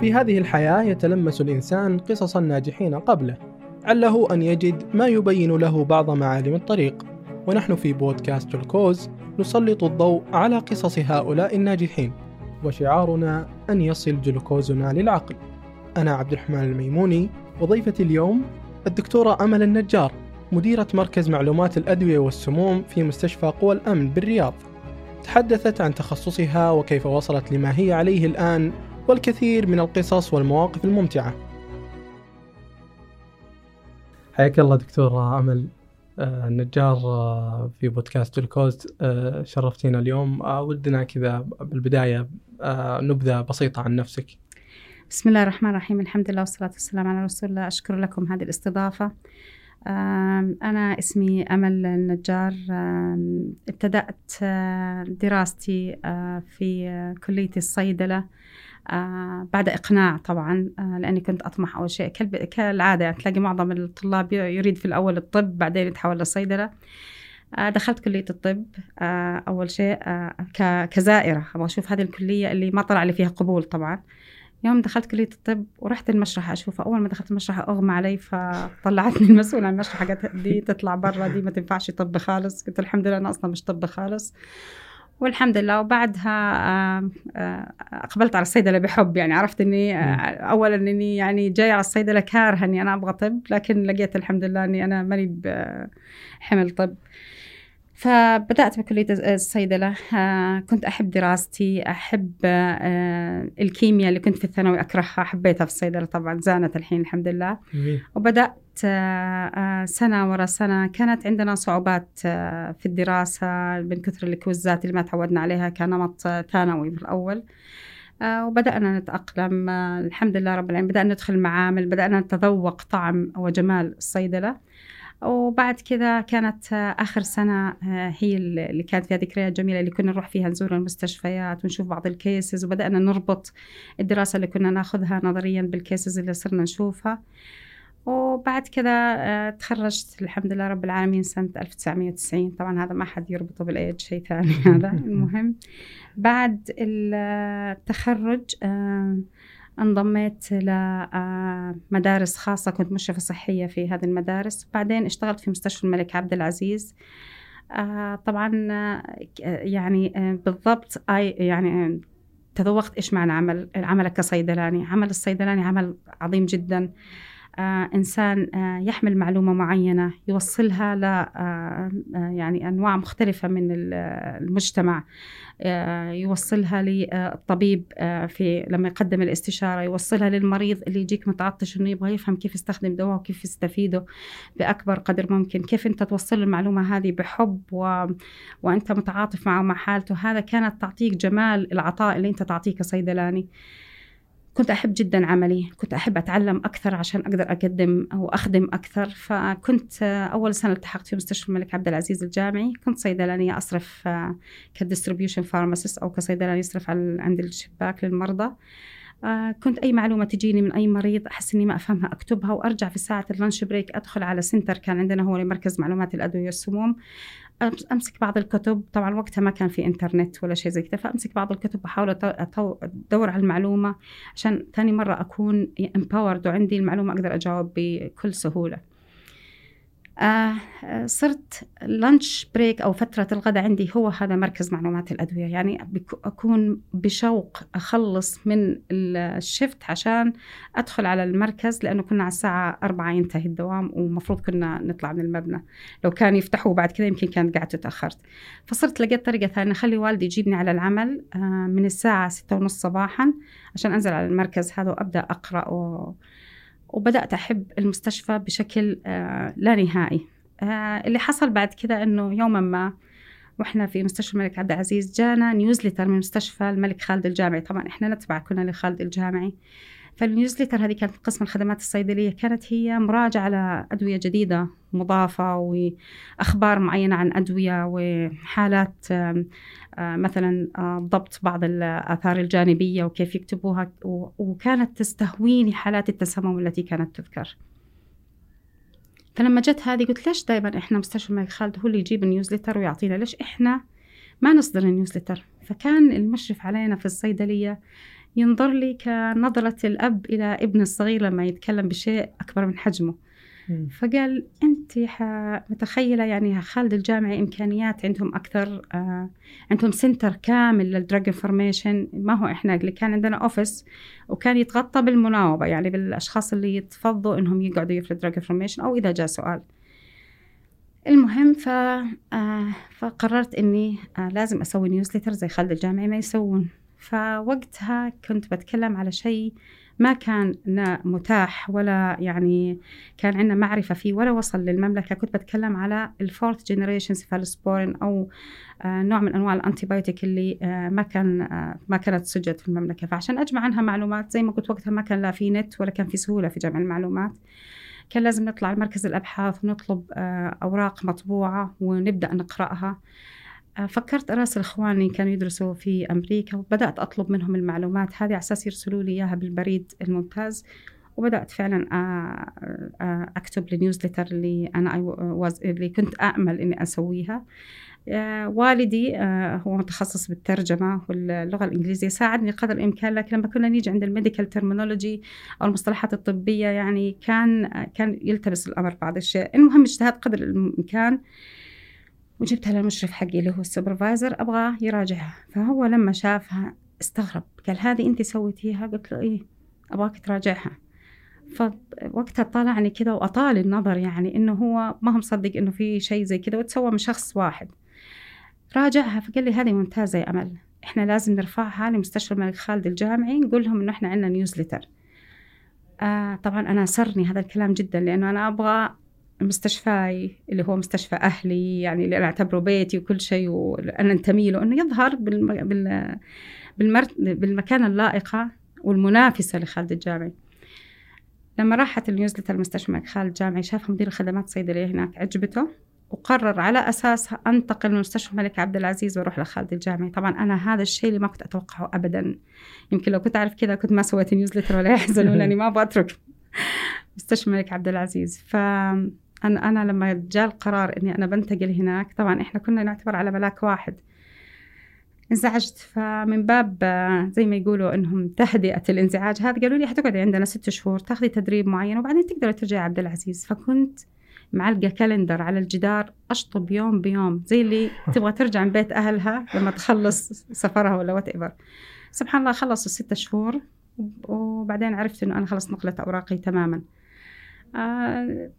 في هذه الحياة يتلمس الإنسان قصص الناجحين قبله عله أن يجد ما يبين له بعض معالم الطريق. ونحن في بودكاست الكوز نسلط الضوء على قصص هؤلاء الناجحين وشعارنا أن يصل جلوكوزنا للعقل. أنا عبد الرحمن الميموني وضيفتي اليوم الدكتورة أمل النجار مديرة مركز معلومات الأدوية والسموم في مستشفى قوى الأمن بالرياض. تحدثت عن تخصصها وكيف وصلت لما هي عليه الآن والكثير من القصص والمواقف الممتعة. حياك الله دكتورة أمل آه، النجار آه، في بودكاست الكوز آه، شرفتينا اليوم. ودنا كذا بالبداية نبذة بسيطة عن نفسك. بسم الله الرحمن الرحيم. الحمد لله والصلاة والسلام على رسول الله. أشكر لكم هذه الاستضافة. أنا اسمي أمل النجار. ابتدأت دراستي في كلية الصيدلة. بعد إقناع طبعا لأني كنت أطمح أول شيء. كالعادة يعني تلاقي معظم الطلاب يريد في الأول الطب بعدين يتحول للصيدلة. دخلت كلية الطب أول شيء كزائرة. أبغى أشوف هذه الكلية اللي ما طلع لي فيها قبول طبعا. يوم دخلت كلية الطب ورحت المشرحة أشوفه أول ما دخلت المشرحة أغمى علي فطلعتني المسؤولة عن المشرحة. قالت دي تطلع برا دي ما تنفعش طب خالص. قلت الحمد لله أنا أصلا مش طب خالص. والحمد لله. وبعدها أقبلت على الصيدلة بحب يعني عرفت إني اولا إني يعني جاية على الصيدلة كارهة إني أنا أبغى طب لكن لقيت الحمد لله إني أنا ماني بحمل طب. فبدأت بكلية الصيدلة. آه، كنت أحب دراستي أحب آه، الكيمياء اللي كنت في الثانوي أكرهها حبيتها في الصيدلة طبعا زانت الحين الحمد لله. وبدأت آه، سنة ورا سنة كانت عندنا صعوبات في الدراسة من كثر الكورسات اللي ما تعودنا عليها كنمط ثانوي في الأول وبدأنا نتأقلم. الحمد لله رب العالمين بدأنا ندخل معامل بدأنا نتذوق طعم وجمال الصيدلة. وبعد كذا كانت آخر سنة آه، هي اللي كانت فيها ذكريات جميلة اللي كنا نروح فيها نزور المستشفيات ونشوف بعض ال cases وبدأنا نربط الدراسة اللي كنا ناخذها نظريا بال cases اللي صرنا نشوفها. وبعد كذا آه، تخرجت الحمد لله رب العالمين سنة 1990 طبعا هذا ما حد يربطه بالأيد شيء ثاني هذا المهم. بعد التخرج آه انضميت لمدارس خاصة. كنت مشرفة صحية في هذه المدارس. بعدين اشتغلت في مستشفى الملك عبد العزيز. آه، طبعا آه، يعني آه، بالضبط يعني تذوقت إيش معنى عمل عملك كصيدلاني. عمل الصيدلاني عمل عظيم جدا. آه إنسان آه يحمل معلومة معينة يوصلها ل آه يعني أنواع مختلفة من المجتمع. يوصلها للطبيب في لما يقدم الاستشارة يوصلها للمريض اللي يجيك متعطش إنه يبغى يفهم كيف يستخدم دواء وكيف يستفيده بأكبر قدر ممكن. كيف أنت توصل المعلومة هذه بحب و... وأنت متعاطف معه مع حالته. هذا كانت تعطيك جمال العطاء اللي أنت تعطيه كصيدلاني كنت أحب جدا عملي كنت أحب أتعلم أكثر عشان أقدر أقدم أو أخدم أكثر. فكنت أول سنة التحقت في مستشفى الملك عبد العزيز الجامعي كنت صيدلانية أصرف ك distribution pharmacist أو كصيدلانية يصرف عند الشباك للمرضى. كنت أي معلومة تجيني من أي مريض أحس إني ما أفهمها أكتبها وأرجع في ساعة ال lunch break أدخل على center. كان عندنا هو مركز معلومات الأدوية والسموم. أمسك بعض الكتب. طبعا وقتها ما كان في إنترنت ولا شيء زي كذا فأمسك بعض الكتب وأحاول أدور على المعلومة عشان ثاني مرة أكون empowered وعندي المعلومة أقدر أجاوب بكل سهولة. آه صرت lunch break أو فترة الغداء عندي هو هذا مركز معلومات الأدوية. يعني أكون بشوق أخلص من ال shift عشان أدخل على المركز لأنه كنا على الساعة 4 ينتهي الدوام ومفروض كنا نطلع من المبنى. لو كان يفتحوا بعد كذا يمكن كانت قعدت تأخرت. فصرت لقيت طريقة ثانية اخلي والدي يجيبني على العمل آه من الساعة 6 ونص صباحا عشان أنزل على المركز هذا وأبدأ أقرأ و وبدأت أحب المستشفى بشكل آه، لا نهائي. آه، اللي حصل بعد كده أنه يوما ما وإحنا في مستشفى الملك عبد العزيز جانا نيوزلتر من مستشفى الملك خالد الجامعي. طبعا إحنا نتبع كنا لخالد الجامعي. فالنيوزلتر هذه كانت قسم الخدمات الصيدلية كانت هي مراجعة على أدوية جديدة مضافة وأخبار معينة عن أدوية وحالات آه، مثلا آه، ضبط بعض الآثار الجانبية وكيف يكتبوها وكانت تستهويني حالات التسمم التي كانت تذكر. فلما جت هذه قلت ليش دائما إحنا مستشفى الملك خالد هو اللي يجيب ال newsletter ويعطينا؟ ليش إحنا ما نصدر ال newsletter فكان المشرف علينا في الصيدلية ينظر لي كنظرة الأب إلى ابنه الصغير لما يتكلم بشيء أكبر من حجمه. فقال أنت متخيلة يعني خالد الجامعي إمكانيات عندهم أكثر آه عندهم center كامل لل drug information. ما هو إحنا اللي كان عندنا office وكان يتغطى بالمناوبة يعني بالأشخاص اللي يتفضوا إنهم يقعدوا provide drug information أو إذا جاء سؤال. المهم ف آه فقررت إني آه لازم أسوي newsletter زي خالد الجامعي ما يسوون. فوقتها كنت بتكلم على شيء ما كان متاح ولا يعني كان عندنا معرفة فيه ولا وصل للمملكة. كنت بتكلم على ال fourth generation cephalosporin أو آه نوع من أنواع ال antibiotic اللي آه ما كان آه ما كانت سجلت في المملكة. فعشان أجمع عنها معلومات زي ما قلت وقتها ما كان لا في نت ولا كان في سهولة في جمع المعلومات. كان لازم نطلع لمركز الأبحاث ونطلب أوراق مطبوعة ونبدأ نقرأها. فكرت أراسل إخواني كانوا يدرسوا في أمريكا وبدأت أطلب منهم المعلومات. هذه على أساس يرسلوا لي إياها بالبريد الممتاز وبدأت فعلا أكتب ال newsletter اللي أنا اللي كنت أأمل إني أسويها. والدي هو متخصص بالترجمة واللغة الإنجليزية ساعدني قدر الإمكان لكن لما كنا نيجي عند ال medical terminology أو المصطلحات الطبية يعني كان كان يلتبس الأمر بعض الشيء المهم اجتهاد قدر الإمكان وجبتها للمشرف حقي اللي هو ال supervisor أبغاه يراجعها. فهو لما شافها استغرب قال هذه أنت سويتيها؟ قلت له إيه أبغاك تراجعها. فوقتها طالعني كذا وأطال النظر يعني إنه هو ما هو مصدق إنه في شيء زي كذا وتسوى من شخص واحد. راجعها فقال لي هذه ممتازة يا أمل. إحنا لازم نرفعها لمستشفى الملك خالد الجامعي نقول لهم إنه إحنا عندنا نيوزلتر آه طبعا أنا سرني هذا الكلام جدا لأنه أنا أبغى مستشفاي اللي هو مستشفى أهلي يعني اللي أنا أعتبره بيتي وكل شيء وأنا أنتمي له أنه يظهر بالم... بال... بالمر... بالمكان اللائقة والمنافسة لخالد الجامعي. لما راحت ال newsletter المستشفى مع خالد الجامعي شاف مدير الخدمات الصيدلية هناك عجبته وقرر على أساسها أنتقل من مستشفى الملك عبد العزيز وأروح لخالد الجامعي. طبعا أنا هذا الشيء اللي ما كنت أتوقعه أبدا. يمكن لو كنت أعرف كذا كنت ما سويت newsletter ولا يحزنون لأني ما أبغى أترك مستشفى الملك عبد العزيز. ف أنا أنا لما جاء القرار إني أنا بنتقل هناك طبعا إحنا كنا نعتبر على ملاك واحد. انزعجت فمن باب زي ما يقولوا إنهم تهدئة الانزعاج هذا قالوا لي حتقعدي عندنا ست شهور تاخذي تدريب معين وبعدين تقدري ترجعي عبد العزيز. فكنت معلقة calendar على الجدار أشطب يوم بيوم زي اللي تبغى ترجع من بيت أهلها لما تخلص سفرها ولا whatever سبحان الله خلصوا الست شهور وبعدين عرفت إنه أنا خلص نقلت أوراقي تماما. آه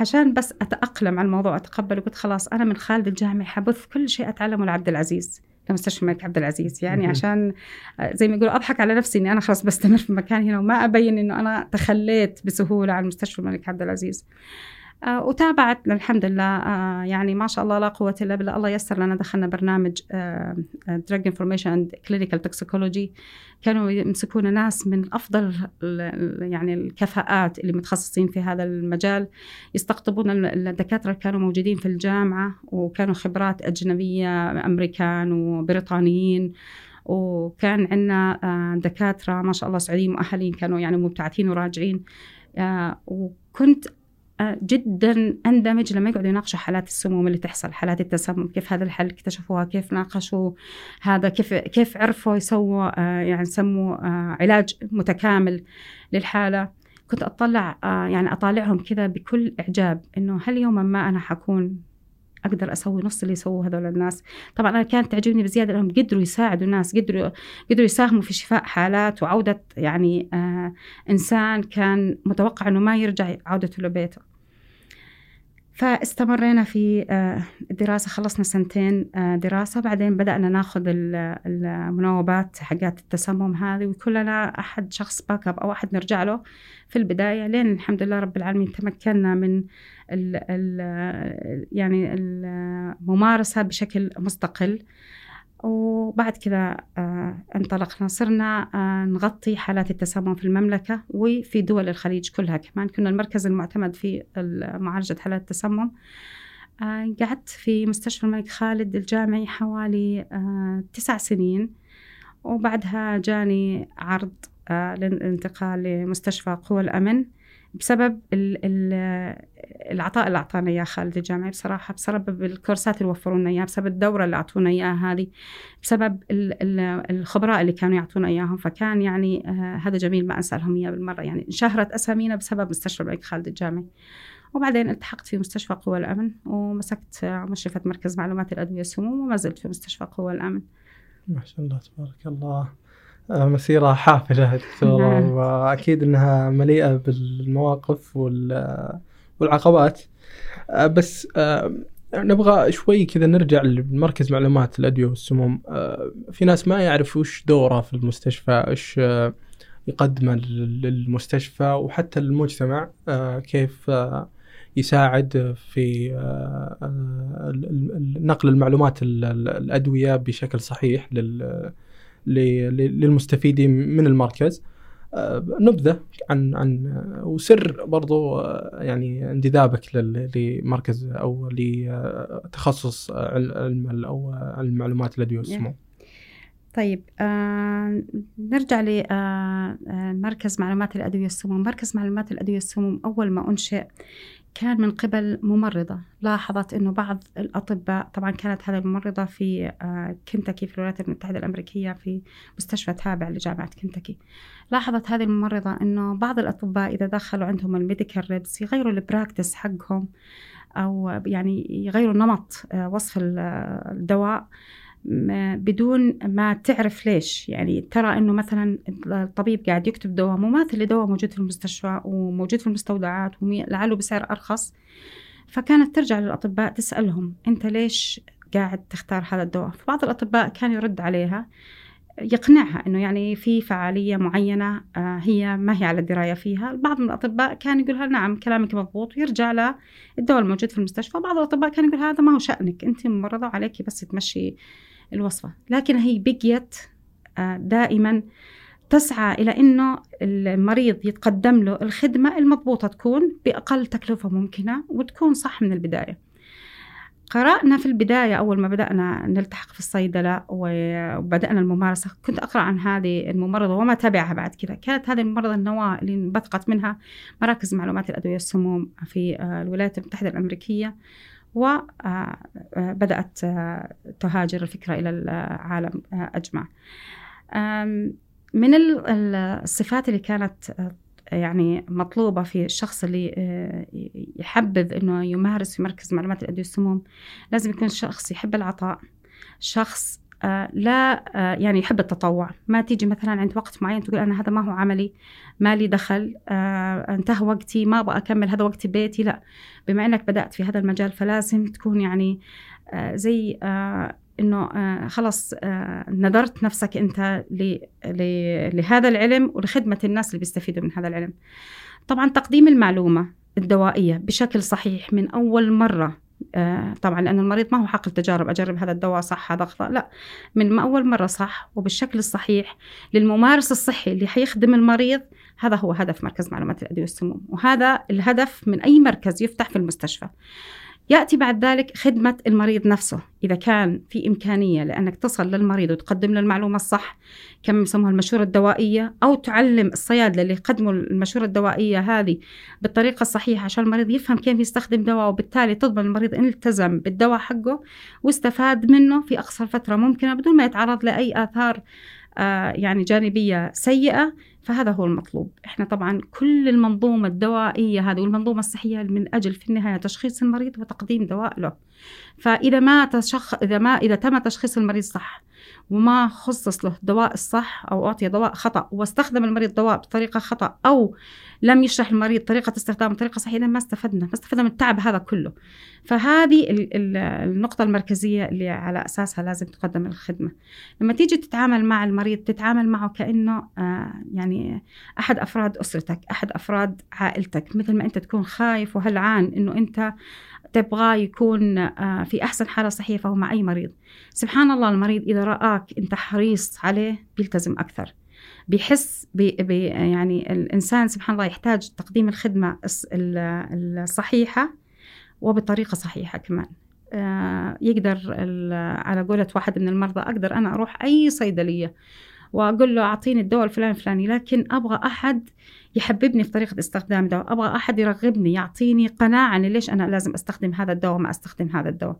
عشان بس أتأقلم على الموضوع أتقبل وقلت خلاص أنا من خالد الجامعي حبث كل شيء أتعلمه لعبد العزيز لمستشفى الملك عبد العزيز. يعني عشان زي ما يقولوا أضحك على نفسي إني أنا خلاص بستمر في مكان هنا وما أبين إنه أنا تخليت بسهولة عن مستشفى الملك عبد العزيز. آه، وتابعت الحمد لله. آه، يعني ما شاء الله لا قوة إلا بالله. الله يسر لنا دخلنا برنامج drug information and clinical toxicology كانوا يمسكونا ناس من أفضل يعني الكفاءات اللي متخصصين في هذا المجال. يستقطبون الدكاترة كانوا موجودين في الجامعة وكانوا خبرات أجنبية أمريكان وبريطانيين. وكان عندنا آه، دكاترة ما شاء الله سعوديين مؤهلين كانوا يعني مبتعثين وراجعين. وكنت جدا أندمج لما يقعدوا يناقشوا حالات السموم اللي تحصل حالات التسمم كيف هذا الحل اكتشفوها كيف ناقشوا هذا كيف كيف عرفوا يسووا آه، يعني يسموا آه، علاج متكامل للحالة. كنت أطلع آه، يعني أطالعهم كذا بكل إعجاب إنه هل يوما ما أنا حكون أقدر أسوي نص اللي يسووه هذول الناس. طبعا أنا كانت تعجبني بزيادة إنهم قدروا يساعدوا الناس قدروا قدروا يساهموا في شفاء حالات وعودة يعني آه إنسان كان متوقع إنه ما يرجع عودته لبيته. فاستمرينا في آه، الدراسة خلصنا سنتين آه، دراسة. بعدين بدأنا ناخذ المناوبات حقات التسمم هذه ويكون لنا أحد شخص باك أب أو أحد نرجع له في البداية. لين الحمد لله رب العالمين تمكنا من ال ال يعني الممارسة بشكل مستقل. وبعد كذا آه، انطلقنا صرنا آه، نغطي حالات التسمم في المملكة وفي دول الخليج كلها كمان. كنا المركز المعتمد في معالجة حالات التسمم آه، قعدت في مستشفى الملك خالد الجامعي حوالي تسع سنين. وبعدها جاني عرض للانتقال لمستشفى قوى الأمن بسبب العطاء اللي أعطانا إياه خالد الجامعي بصراحة بسبب الكورسات اللي وفروا لنا إياها بسبب الدورة اللي أعطونا إياها هذه بسبب الخبراء اللي كانوا يعطونا إياهم. فكان يعني آه هذا جميل ما انسى لهم إياه بالمرة. يعني انشهرت أسامينا بسبب مستشفى الملك خالد الجامعي وبعدين التحقت في مستشفى قوى الأمن ومسكت مشرفة مركز معلومات الأدوية السموم وما زلت في مستشفى قوى الأمن. ما شاء الله تبارك الله. آه، مسيرة حافلة دكتورة. نعم. وأكيد أنها مليئة بالمواقف والعقبات. آه، بس آه، نبغى شوي كذا نرجع لمركز معلومات الأدوية والسموم. في ناس ما يعرف وش دوره في المستشفى إيش يقدمه للمستشفى وحتى المجتمع كيف يساعد في نقل المعلومات الأدوية بشكل صحيح لل للمستفيدين من المركز. آه، نبذة عن عن وسر برضو آه، يعني انجذابك لمركز أو لتخصص علم أو علم المعلومات الادويه والسموم. طيب آه نرجع لمركز آه معلومات الادويه والسموم، مركز معلومات الادويه والسموم أول ما أنشئ كان من قبل ممرضة. لاحظت أنه بعض الأطباء طبعا كانت هذه الممرضة في آه، كنتاكي في الولايات المتحدة الأمريكية في مستشفى تابع لجامعة كنتاكي لاحظت هذه الممرضة أنه بعض الأطباء إذا دخلوا عندهم ال medical reps يغيروا ال practice حقهم أو يعني يغيروا نمط آه، وصف الدواء. بدون ما تعرف ليش. يعني ترى إنه مثلا الطبيب قاعد يكتب دواء مماثل لدواء موجود في المستشفى وموجود في المستودعات ولعله بسعر أرخص. فكانت ترجع للأطباء تسألهم أنت ليش قاعد تختار هذا الدواء؟ فبعض الأطباء كان يرد عليها يقنعها إنه يعني في فعالية معينة آه، هي ما هي على درايه فيها، بعض من الأطباء كان يقول نعم كلامك مضبوط ويرجع للدواء الموجود في المستشفى، بعض الأطباء كان يقول هذا ما هو شأنك، أنت ممرضه وعليك بس تمشي الوصفة. لكن هي بقيت آه، دائما تسعى إلى أنه المريض يتقدم له الخدمة المضبوطة تكون بأقل تكلفة ممكنة وتكون صح من البداية. قرأنا في البداية أول ما بدأنا نلتحق في الصيدلة وبدأنا الممارسة كنت أقرأ عن هذه الممرضة وما تابعها بعد كذا. كانت هذه الممرضة النواة اللي انبثقت منها مراكز معلومات الأدوية السموم في آه، الولايات المتحدة الأمريكية. وبدأت آه، تهاجر الفكرة إلى العالم آه، أجمع. من الصفات اللي كانت آه، يعني مطلوبة في الشخص اللي يحبذ أنه يمارس في مركز معلومات الأدوية والسموم لازم يكون شخص يحب العطاء شخص آه، لا آه، يعني يحب التطوع ما تيجي مثلا عند وقت معين تقول أنا هذا ما هو عملي ما لي دخل آه، انتهى وقتي ما أبغى أكمل هذا وقتي بيتي لا بما أنك بدأت في هذا المجال فلازم تكون يعني زي إنه خلص نذرت نفسك أنت لهذا العلم ولخدمة الناس اللي بيستفيدوا من هذا العلم. طبعا تقديم المعلومة الدوائية بشكل صحيح من أول مرة آه، طبعا لأن المريض ما هو حق التجارب أجرب هذا الدواء صح هذا أخطأ. لا من أول مرة صح وبالشكل الصحيح للممارس الصحي اللي حيخدم المريض هذا هو هدف مركز معلومات الأدوية والسموم. وهذا الهدف من أي مركز يفتح في المستشفى. يأتي بعد ذلك خدمة المريض نفسه إذا كان في إمكانية لأنك تصل للمريض وتقدم له المعلومة الصح كما يسموها المشورة الدوائية أو تعلم الصيادله اللي يقدموا المشورة الدوائية هذه بالطريقة الصحيحة عشان المريض يفهم كيف يستخدم دواء وبالتالي تضمن المريض ان التزم بالدواء حقه واستفاد منه في اقصر فترة ممكنة بدون ما يتعرض لأي آثار يعني جانبية سيئة فهذا هو المطلوب. إحنا طبعا كل المنظومة الدوائية هذه والمنظومة الصحية من أجل في النهاية تشخيص المريض وتقديم دواء له. فإذا ما تشخ... إذا ما إذا تم تشخيص المريض صح وما خصص له الدواء الصح أو أعطي دواء خطأ واستخدم المريض دواء بطريقة خطأ أو لم يشرح المريض طريقة استخدام بطريقة صحيحة ما استفدنا ما استفدنا من التعب هذا كله. فهذه النقطة المركزية اللي على أساسها لازم تقدم الخدمة. لما تيجي تتعامل مع المريض تتعامل معه كأنه آه يعني أحد أفراد أسرتك أحد أفراد عائلتك مثل ما أنت تكون خايف وهلعان أنه أنت تبغاه يكون آه، في أحسن حالة صحية فهو مع أي مريض. سبحان الله المريض إذا رآك أنت حريص عليه بيلتزم أكثر. بيحس بي بي يعني الإنسان سبحان الله يحتاج تقديم الخدمة الصحيحة وبطريقة صحيحة كمان. آه، يقدر على قولة واحد من المرضى أقدر أنا أروح أي صيدلية وأقول له أعطيني الدواء الفلاني الفلاني لكن أبغى أحد يحببني في طريقة استخدام الدواء أبغى أحد يرغبني يعطيني قناعة ليش أنا لازم أستخدم هذا الدواء وما أستخدم هذا الدواء.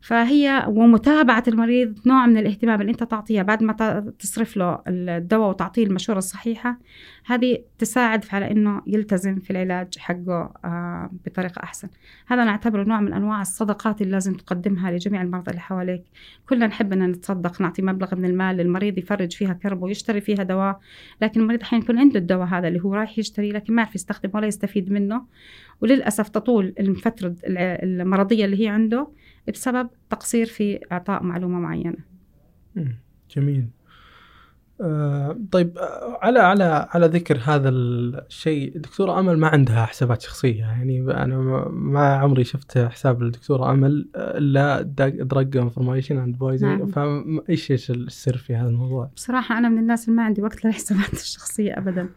فهي ومتابعة المريض نوع من الاهتمام اللي أنت تعطيها بعد ما تصرف له الدواء وتعطيه المشورة الصحيحة هذه تساعد على أنه يلتزم في العلاج حقه آه، بطريقة أحسن. هذا نعتبره نوع من أنواع الصدقات اللي لازم تقدمها لجميع المرضى اللي حواليك. كلنا نحب أن نتصدق نعطي مبلغ من المال للمريض يفرج فيها كربه ويشتري فيها دواء لكن المريض أحيانا يكون عنده الدواء هذا اللي هو رايح يشتري لكن ما يعرف يستخدم ولا يستفيد منه. وللأسف تطول الفترة المرضية اللي هي عنده بسبب تقصير في إعطاء معلومة معينة. جميل. آه طيب آه، على على على ذكر هذا الشيء دكتورة أمل ما عندها حسابات شخصية. يعني أنا ما عمري شفت حساب الدكتورة أمل آه، إلا drug information and poisoning فإيش إيش السر في هذا الموضوع؟ بصراحة أنا من الناس اللي ما عندي وقت للحسابات الشخصية أبدا.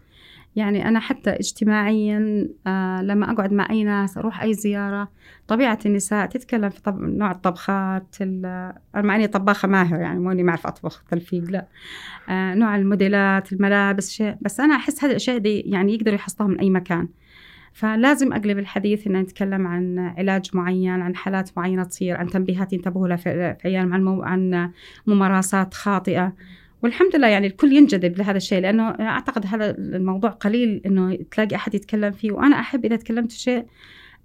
يعني أنا حتى اجتماعيا آه لما أقعد مع أي ناس أروح أي زيارة طبيعة النساء تتكلم في طب... نوع الطبخات مع إني طباخة ماهر يعني مو إني ما أعرف أطبخ تلفيق لا. آه نوع الموديلات الملابس شيء بس أنا أحس هذه الأشياء دي يعني يقدروا يحصلوها من أي مكان. فلازم أقلب الحديث إن نتكلم عن علاج معين عن حالات معينة تصير عن تنبيهات ينتبهوا لها في عيال عن, ممارسات خاطئة. والحمد لله يعني الكل ينجذب لهذا الشيء لأنه أعتقد هذا الموضوع قليل إنه تلاقي أحد يتكلم فيه وأنا أحب إذا تكلمت في شيء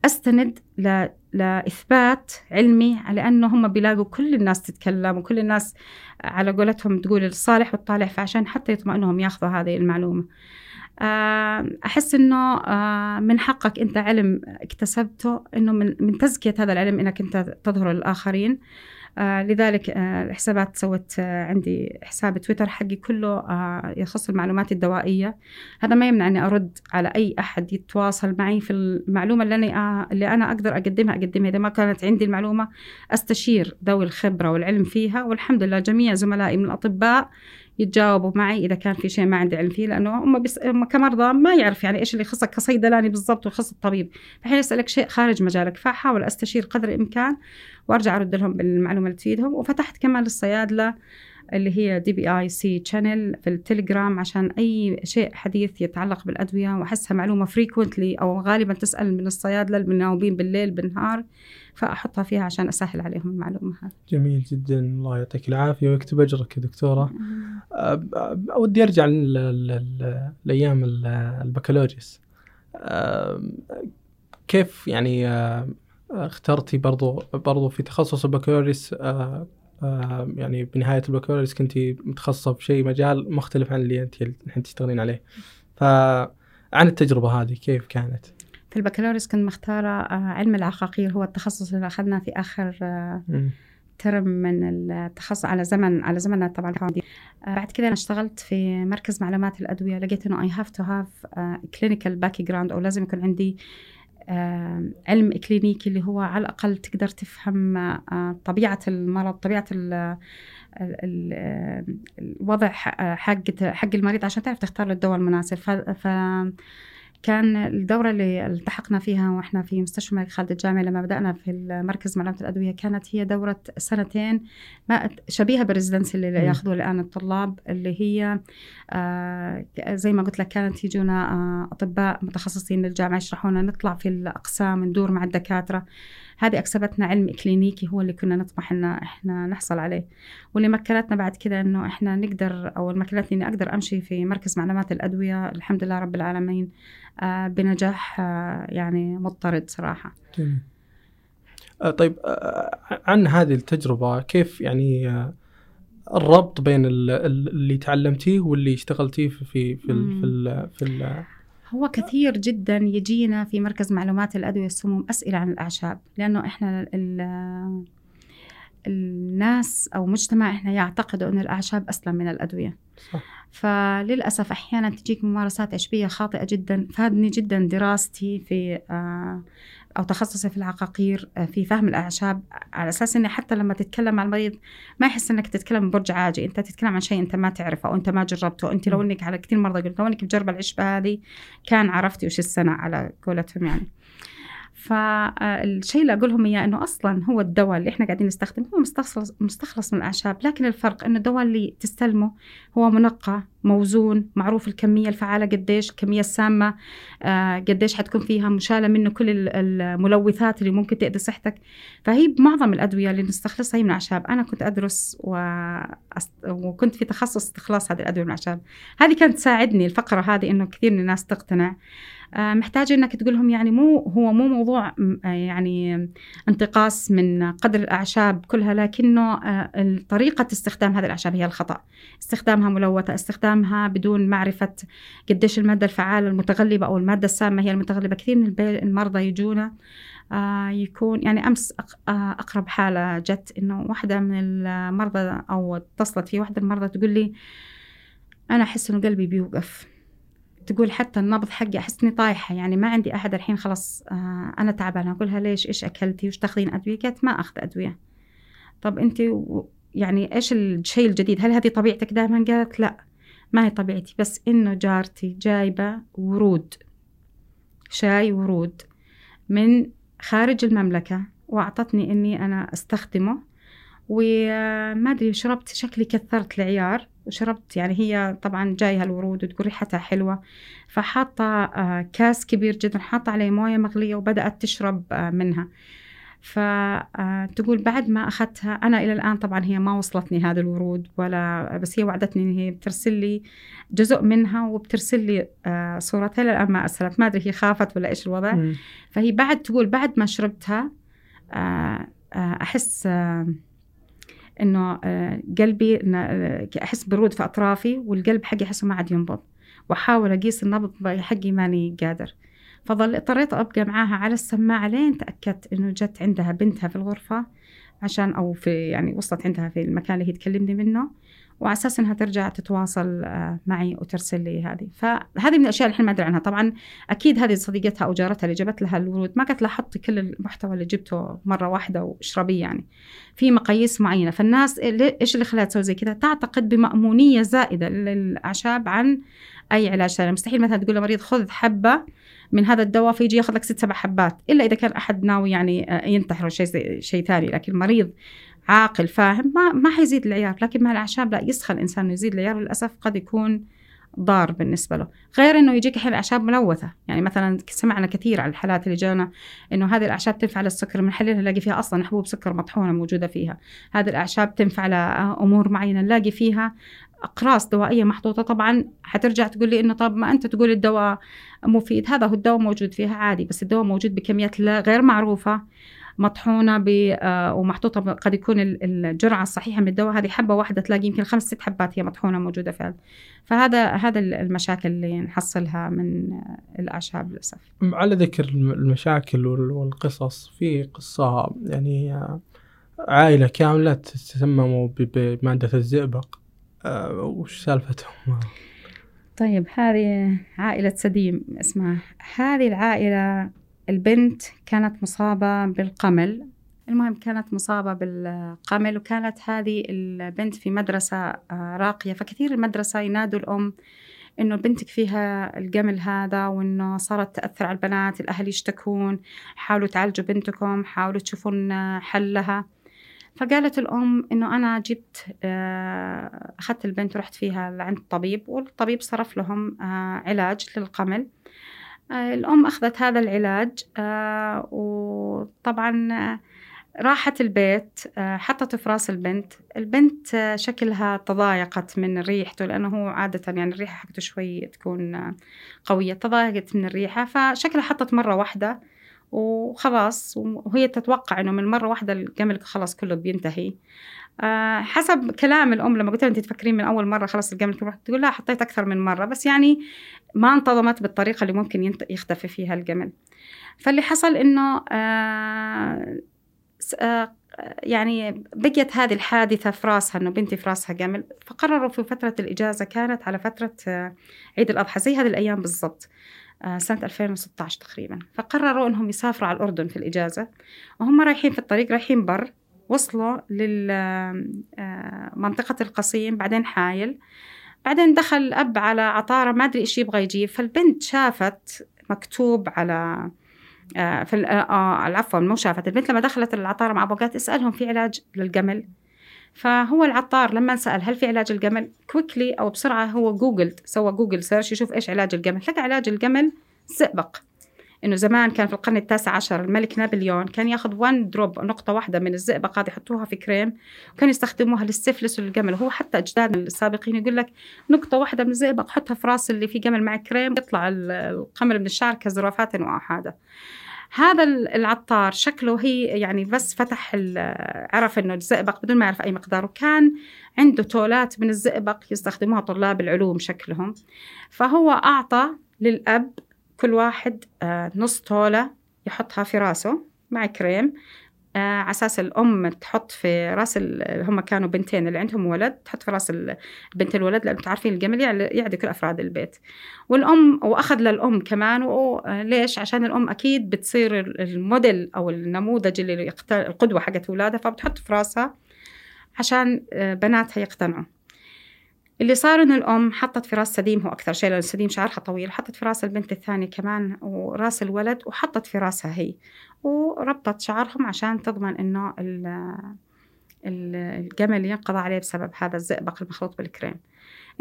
أستند ل... لإثبات علمي على أنه هم بيلاقوا كل الناس تتكلم وكل الناس على قولتهم تقول الصالح والطالح فعشان حتى يطمئنوا انهم ياخذوا هذه المعلومة. آه، أحس إنه آه، من حقك أنت علم اكتسبته إنه من من تزكية هذا العلم إنك أنت تظهر للآخرين. آه لذلك آه الحسابات سوت آه عندي حساب تويتر حقي كله يخص المعلومات الدوائية. هذا ما يمنع أني أرد على أي أحد يتواصل معي في المعلومة اللي أنا أقدر أقدمها أقدمها. إذا ما كانت عندي المعلومة أستشير ذوي الخبرة والعلم فيها. والحمد لله جميع زملائي من الأطباء يتجاوبوا معي إذا كان في شيء ما عندي علم فيه لأنه هم, بس هم كمرضى ما يعرف يعني إيش اللي يخصك كصيدلاني بالضبط ويخص الطبيب. فحين يسالك شيء خارج مجالك فاحاول أستشير قدر الإمكان وأرجع أرد لهم بالمعلومة اللي تفيدهم. وفتحت كمان للصيادلة اللي هي DPIC channel في التليجرام عشان أي شيء حديث يتعلق بالأدوية وأحسها معلومة frequently أو غالبا تسأل من الصيادلة المناوبين بالليل بالنهار. فأحطها فيها عشان أسهل عليهم المعلومة هذه. جميل جدا الله يعطيك العافية ويكتب أجرك يا دكتورة. ودي أرجع لأيام البكالوريوس. كيف يعني اخترتي برضو برضو في تخصص البكالوريوس يعني بنهاية البكالوريوس كنت متخصصة في شيء مجال مختلف عن اللي انت الحين تشتغلين عليه فعن التجربة هذه كيف كانت؟ في البكالوريوس كنت مختارة آه، علم العقاقير هو التخصص اللي أخذناه في آخر آه، ترم من التخصص على زمن على زمننا طبعا. بعد كذا أنا اشتغلت في مركز معلومات الأدوية لقيت إنه I have to have clinical background أو لازم يكون عندي علم إكلينيكي اللي هو على الأقل تقدر تفهم آه، طبيعة المرض طبيعة الوضع حق حق المريض عشان تعرف تختار له الدواء المناسب. ف كان الدورة اللي التحقنا فيها وإحنا في مستشفى الملك خالد الجامعي لما بدأنا في المركز معلومات الأدوية كانت هي دورة سنتين ما شبيهة بالريزدنسي اللي ياخذوها الآن الطلاب اللي هي آه زي ما قلت لك كانت يجونا آه أطباء متخصصين للجامعة يشرحونا نطلع في الأقسام ندور مع الدكاترة. هذه أكسبتنا علم إكلينيكي هو اللي كنا نطمح إن إحنا نحصل عليه. واللي مكنتنا بعد كده إنه إحنا نقدر أو مكنتني إني أقدر أمشي في مركز معلومات الأدوية الحمد لله رب العالمين آه بنجاح آه يعني مضطرد صراحة. جميل. آه طيب عن هذه التجربة كيف يعني الربط بين اللي تعلمتيه واللي اشتغلتيه في, في, في, في, في هو كثير جدا يجينا في مركز معلومات الأدوية السموم أسئلة عن الأعشاب لأنه إحنا الناس أو مجتمع إحنا يعتقدوا أن الأعشاب أسلم من الأدوية صح. فللأسف أحيانا تجيك ممارسات عشبية خاطئة جدا فادني جدا دراستي في آه، أو تخصصي في العقاقير آه، في فهم الأعشاب على أساس إني حتى لما تتكلم مع المريض ما يحس إنك تتكلم برج عاجي. أنت تتكلم عن شيء أنت ما تعرفه أو أنت ما جربته. أنت لو إنك على كثير مرضى قلت لو إنك مجربه العشبه هذه كان عرفتي وش السنة على قولتهم يعني. فالشيء اللي أقول لهم إياه إنه أصلا هو الدواء اللي إحنا قاعدين نستخدمه هو مستخلص مستخلص من الأعشاب. لكن الفرق إنه الدواء اللي تستلمه هو منقى موزون معروف الكمية الفعالة قديش الكمية السامة آه قديش حتكون فيها مشالة منه كل الملوثات اللي ممكن تأذي صحتك. فهي معظم الأدوية اللي نستخلصها هي من الأعشاب. أنا كنت أدرس و... وكنت في تخصص استخلاص هذه الأدوية من الأعشاب. هذه كانت تساعدني الفقرة هذه إنه كثير من الناس تقتنع. آه، محتاجة إنك تقول لهم يعني مو هو مو موضوع آه، يعني انتقاص من قدر الأعشاب كلها لكنه آه، طريقة استخدام هذه الأعشاب هي الخطأ. استخدامها ملوثة استخدامها بدون معرفة قديش المادة الفعالة المتغلبة أو المادة السامة هي المتغلبة. كثير من المرضى يجونا يكون يعني أمس أقرب حالة جت إنه واحدة من المرضى أو اتصلت في واحدة المرضى تقول لي أنا أحس إنه قلبي بيوقف. تقول حتى النبض حقي أحس إني طايحة يعني ما عندي أحد الحين خلاص آه أنا تعبانة اقولها ليش إيش أكلتي؟ وش تاخذين أدوية؟ قالت ما أخذ أدوية. طب أنت يعني إيش الشيء الجديد؟ هل هذه طبيعتك دائما؟ قالت لا ما هي طبيعتي بس إنه جارتي جايبة ورود شاي ورود من خارج المملكة وأعطتني إني أنا أستخدمه وما أدري شربت شكلي كثرت العيار. وشربت يعني هي طبعا جايها الورود وتقول ريحتها حلوة. فحاطة آه، كاس كبير جدا حاطة عليه موية مغلية وبدأت تشرب آه، منها. فتقول آه، بعد ما أخذتها أنا إلى الآن طبعا هي ما وصلتني هذا الورود ولا بس هي وعدتني إن هي بترسل لي جزء منها وبترسل لي صورتها. إلى الآن ما أرسلت. ما أدري هي خافت ولا إيش الوضع. فهي بعد تقول بعد ما شربتها أحس إنه آه، قلبي آه، أحس برود في أطرافي والقلب حقي أحسه ما عاد ينبض. وأحاول أقيس النبض حقي ماني قادر. فظل اضطريت أبقى معاها على السماعة لين تأكدت إنه جت عندها بنتها في الغرفة عشان أو في يعني وصلت عندها في المكان اللي هي تكلمني منه. وعلى أساس إنها ترجع تتواصل آه، معي وترسل لي هذه. فهذه من الأشياء اللي إحنا ما ادري عنها. طبعا أكيد هذه صديقتها أو جارتها اللي جابت لها الورود ما قالت لها حطي كل المحتوى اللي جبته مرة واحدة واشربيه يعني. في مقاييس معينة. فالناس إيش اللي خلاها تسوي زي كذا؟ تعتقد بمأمونية زائدة للأعشاب عن أي علاج ثاني مستحيل مثلا تقول لمريض خذ حبة من هذا الدواء فيجي ياخذ لك ست سبع حبات. إلا إذا كان أحد ناوي يعني آه، ينتحر شيء شيء ثاني. لكن مريض عاقل فاهم؟ ما ما حيزيد العيار لكن مع الأعشاب لا يسخى الإنسان انه يزيد العيار وللاسف قد يكون ضار بالنسبة له. غير إنه يجيك الحين أعشاب ملوثة. يعني مثلا سمعنا كثير على الحالات اللي جانا إنه هذه الأعشاب تنفع للسكر بنحللها نلاقي فيها أصلا حبوب سكر مطحونة موجودة فيها. هذه الأعشاب تنفع لأمور معينة نلاقي فيها أقراص دوائية محطوطة. طبعا حترجع تقول لي إنه طب ما أنت تقول الدواء مفيد. هذا هو الدواء موجود فيها عادي بس الدواء موجود بكميات غير معروفة. مطحونة ب آه، ومحطوطة قد يكون الجرعة الصحيحة من الدواء. هذه حبة واحدة تلاقي يمكن خمس ست حبات هي مطحونة موجودة فعلا. فهذا هذا المشاكل اللي نحصلها من الأعشاب للأسف. على ذكر المشاكل والقصص في قصة يعني آه، عائلة كاملة تسمموا بمادة الزئبق. آه، وش سالفتهم؟ طيب هذه عائلة سديم اسمها. هذه العائلة البنت كانت مصابة بالقمل. المهم كانت مصابة بالقمل وكانت هذه البنت في مدرسة آه، راقية. فكثير المدرسة ينادوا الأم إنه بنتك فيها القمل هذا وإنه صارت تأثر على البنات الأهل يشتكون حاولوا تعالجوا بنتكم حاولوا تشوفون حل لها. فقالت الأم إنه أنا جبت آه، أخذت البنت ورحت فيها لعند الطبيب والطبيب صرف لهم آه، علاج للقمل. الأم أخذت هذا العلاج آه، وطبعا آه، راحت البيت حطت في رأس البنت. البنت شكلها تضايقت من ريحته لأنه هو عادة يعني الريحة حقته شوي تكون قوية تضايقت من الريحة فشكلها حطت مرة واحدة وخلاص وهي تتوقع إنه من مرة واحدة الجمل خلاص كله بينتهي. آه حسب كلام الأم لما قلت لها انت تفكرين من أول مرة خلاص الجمل تقول لا حطيت أكثر من مرة بس يعني ما انتظمت بالطريقة اللي ممكن يختفي فيها الجمل. فاللي حصل إنه آه آه يعني بقيت هذه الحادثة في راسها إنه بنتي في راسها جمل. فقرروا في فترة الإجازة كانت على فترة عيد الأضحى زي هذه الأيام بالضبط سنة 2016 تقريبا. فقرروا أنهم يسافروا على الأردن في الإجازة وهم رايحين في الطريق رايحين بر. وصلوا لمنطقة آه، القصيم بعدين حايل. بعدين دخل الأب على عطارة ما أدري إيش يبغى يجيب فالبنت شافت مكتوب على آه في آه العفو مو شافت. البنت لما دخلت العطارة مع أبو قالت اسألهم في علاج للجمل. فهو العطار لما سأل هل في علاج الجمل quickly أو بسرعة هو جوجل سوى Google search يشوف إيش علاج الجمل. لقى علاج الجمل زئبق إنه زمان كان في القرن التاسع عشر الملك نابليون كان ياخذ 1 drop نقطة واحدة من الزئبق هذه يحطوها في كريم وكانوا يستخدموها للسفلس وللجمل هو حتى اجدادنا السابقين يقول لك نقطة واحدة من الزئبق حطها في رأس اللي في جمل مع كريم يطلع القمل من الشعر كزرافات واحاده هذا العطار شكله هي يعني بس فتح عرف إنه الزئبق بدون ما يعرف أي مقدار وكان عنده تولات من الزئبق يستخدموها طلاب العلوم شكلهم. فهو أعطى للأب كل واحد آه، نص تولة يحطها في راسه مع كريم آه، على أساس الأم تحط في راس هم كانوا بنتين اللي عندهم ولد تحط في راس البنت الولد لأنه تعرفين الجمل يعدي كل افراد البيت. والأم وأخذ للأم كمان وليش عشان الأم أكيد بتصير الموديل أو النموذج اللي القدوة حقت أولادها فبتحط في راسها عشان آه، بناتها يقتنعوا. اللي صار إنه الأم حطت في راس سديم هو أكثر شيء لأن سديم شعرها طويل حطت في راس البنت الثانية كمان وراس الولد وحطت في راسها هي وربطت شعرهم عشان تضمن إنه الجمل ينقضى عليه بسبب هذا الزئبق المخلوط بالكريم.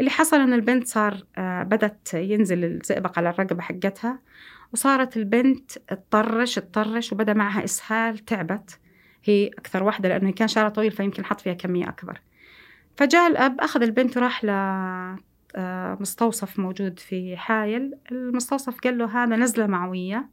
اللي حصل ان البنت صار آه، بدت ينزل الزئبق على الرقبة حقتها وصارت البنت تطرش تطرش وبدأ معها إسهال تعبت. هي أكثر واحدة لأنه كان شعرها طويل فيمكن حط فيها كمية أكبر. فجاء الأب أخذ البنت وراح لمستوصف آه، موجود في حايل. المستوصف قال له هذا نزلة معوية.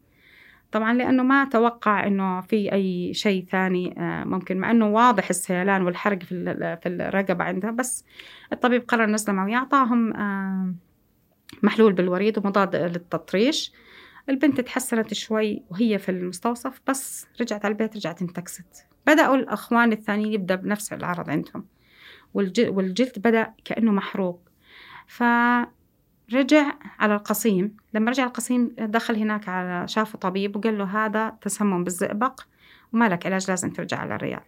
طبعا لأنه ما توقع أنه في أي شيء ثاني آه، ممكن مع أنه واضح السيلان والحرق في في الرقبة عندها بس الطبيب قرر نزلة معوية أعطاهم آه، محلول بالوريد ومضاد للتطريش. البنت تحسنت شوي وهي في المستوصف بس رجعت على البيت رجعت انتكست. بدأوا الأخوان الثانيين يبدأ بنفس العرض عندهم. والجلد بدأ كأنه محروق. فرجع على القصيم. لما رجع القصيم دخل هناك على شافه طبيب وقال له هذا تسمم بالزئبق وما لك علاج لازم ترجع على الرياض.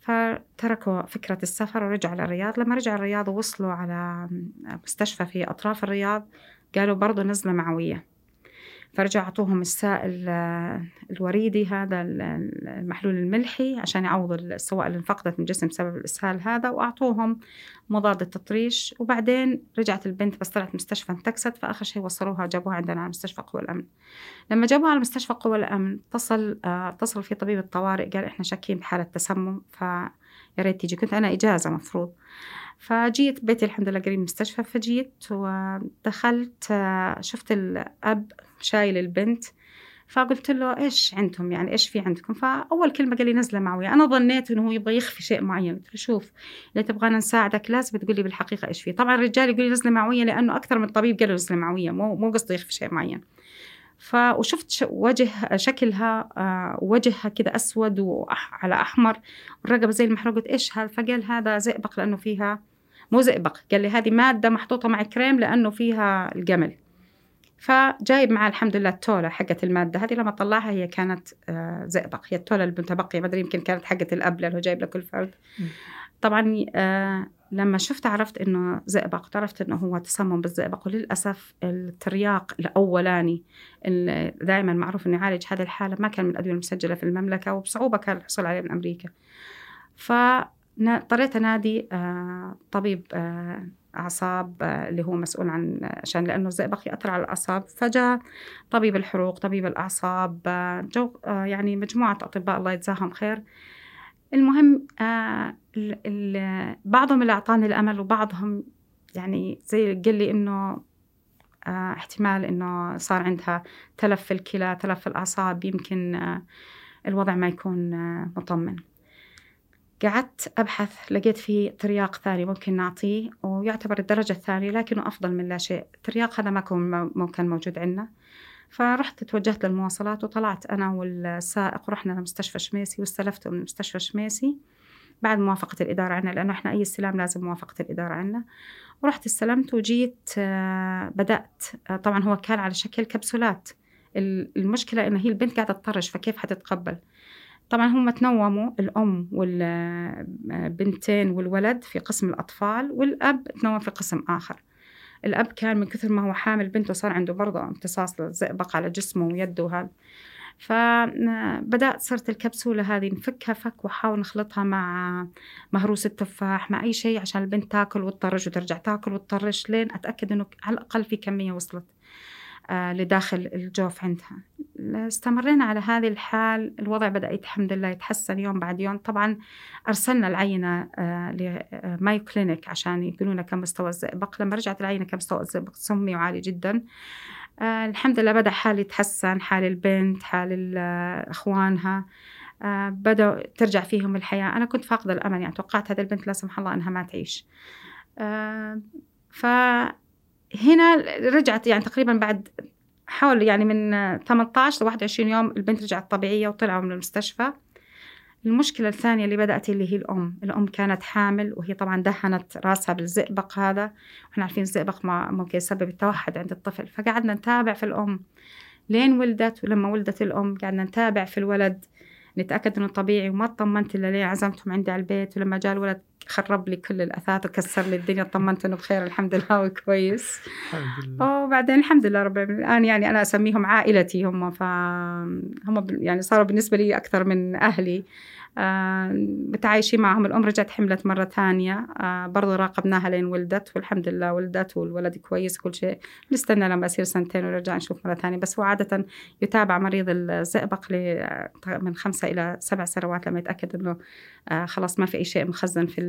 فتركوا فكرة السفر ورجعوا على الرياض. لما رجعوا الرياض ووصلوا على مستشفى في أطراف الرياض قالوا برضو نزلة معوية. فرجعوا أعطوهم السائل الوريدي هذا المحلول الملحي عشان يعوض السوائل اللي انفقدت من الجسم بسبب الإسهال هذا وأعطوهم مضاد التطريش. وبعدين رجعت البنت بس طلعت مستشفى انتكست فآخر شيء وصلوها جابوها عندنا على مستشفى قوى الأمن. لما جابوها على مستشفى قوى الأمن اتصل اتصل في طبيب الطوارئ قال إحنا شاكين بحالة تسمم فيا ريت تيجي. كنت أنا إجازة مفروض. فجيت بيتي الحمد لله قريب من المستشفى فجيت ودخلت شفت الأب شايل البنت فقلت له إيش عندهم؟ يعني إيش في عندكم؟ فأول كلمة قال لي نزله معويه أنا ظنيت إنه هو يبغى يخفي شيء معين. قلت له شوف إذا تبغانا نساعدك لازم تقول لي بالحقيقة إيش في. طبعا الرجال يقول لي نزله معوية لأنه أكثر من طبيب قال له نزله معوية مو مو قصده يخفي شيء معين. ف وشفت وجه شكلها آه، وجهها كذا أسود وعلى أحمر. والرقبه زي المحروقة قلت إيش هذا؟ فقال هذا زئبق لأنه فيها مو زئبق قال لي هذه مادة محطوطة مع كريم لأنه فيها الجمل. فجايب معاه الحمد لله التولة حقت المادة هذه لما طلعها هي كانت آه، زئبق. هي التولة المتبقية ما أدري يمكن كانت حقت الأب لأنه جايب لكل فرد طبعا آه، لما شفت عرفت إنه زئبق عرفت إنه هو تسمم بالزئبق. وللأسف الترياق الأولاني دائما معروف إنه يعالج هذه الحالة ما كان من الأدوية المسجلة في المملكة وبصعوبة كان الحصول عليه من أمريكا. فاضطريت انادي آه، طبيب أعصاب آه، اللي هو مسؤول عن عشان لأنه الزئبق يأثر على الأعصاب. فجاء طبيب الحروق طبيب الأعصاب آه، جو آه، يعني مجموعة أطباء الله يجزاهم خير. المهم بعضهم اللي أعطاني الأمل وبعضهم يعني زي قال لي إنه احتمال إنه صار عندها تلف في الكلى تلف في الأعصاب يمكن الوضع ما يكون مطمن. قعدت أبحث لقيت في ترياق ثاني ممكن نعطيه ويعتبر الدرجة الثانية لكنه أفضل من لا شيء. الترياق هذا ما كان موجود عندنا. فرحت توجهت للمواصلات وطلعت أنا والسائق ورحنا لمستشفى شميسي واستلفته من مستشفى شميسي. بعد موافقة الإدارة عنا لأنه إحنا أي استلام لازم موافقة الإدارة عنا. ورحت استلمت وجيت آه، بدأت آه، طبعا هو كان على شكل كبسولات. المشكلة إنه هي البنت قاعدة تطرش فكيف حتتقبل؟ طبعا هم تنوموا الأم والبنتين والولد في قسم الأطفال والأب تنوم في قسم آخر. الأب كان من كثر ما هو حامل بنته صار عنده برضه امتصاص للزئبق على جسمه ويده وهذا. فبدأت صرت الكبسولة هذه نفكها فك وأحاول نخلطها مع مهروس التفاح مع أي شيء عشان البنت تاكل وتطرش وترجع تاكل وتطرش لين أتأكد إنه على الأقل في كمية وصلت آه، لداخل الجوف عندها. استمرينا على هذه الحال الوضع بدأ الحمد لله يتحسن يوم بعد يوم. طبعا أرسلنا العينة آه، لمايو كلينيك عشان يقولوا لنا كم مستوى الزئبق. لما رجعت العينة كم مستوى الزئبق؟ سمي عالي جدا. آه الحمد لله بدأ حالي يتحسن حال البنت حال إخوانها. آه بدأوا ترجع فيهم الحياة. أنا كنت فاقدة الأمل يعني توقعت هذه البنت لا سمح الله أنها ما تعيش. آه فهنا رجعت يعني تقريبا بعد حول يعني من 18 ل 21 يوم البنت رجعت طبيعية وطلعوا من المستشفى. المشكلة الثانية اللي بدأت اللي هي الأم. الأم كانت حامل وهي طبعا دهنت راسها بالزئبق هذا. وإحنا عارفين الزئبق ما ممكن يسبب التوحد عند الطفل. فقعدنا نتابع في الأم. لين ولدت ولما ولدت الأم قعدنا نتابع في الولد. نتأكد إنه طبيعي وما اطمنت إلا ليه عزمتهم عندي على البيت. ولما جاء الولد خرب لي كل الأثاث وكسر لي الدنيا. طمنت إنه بخير الحمد لله وكويس الحمد لله. وبعدين الحمد لله رب العالمين. الآن يعني أنا أسميهم عائلتي هم. فهم يعني صاروا بالنسبة لي أكثر من أهلي. آه، متعايشين معهم. الأم رجعت حملت مرة ثانية. آه، برضو راقبناها لين ولدت والحمد لله ولدت والولد كويس كل شيء. نستنى لما يصير سنتين ونرجع نشوف مرة ثانية. بس هو عادة يتابع مريض الزئبق من خمسة إلى سبع سنوات لما يتأكد إنه آه، خلاص ما في أي شيء مخزن في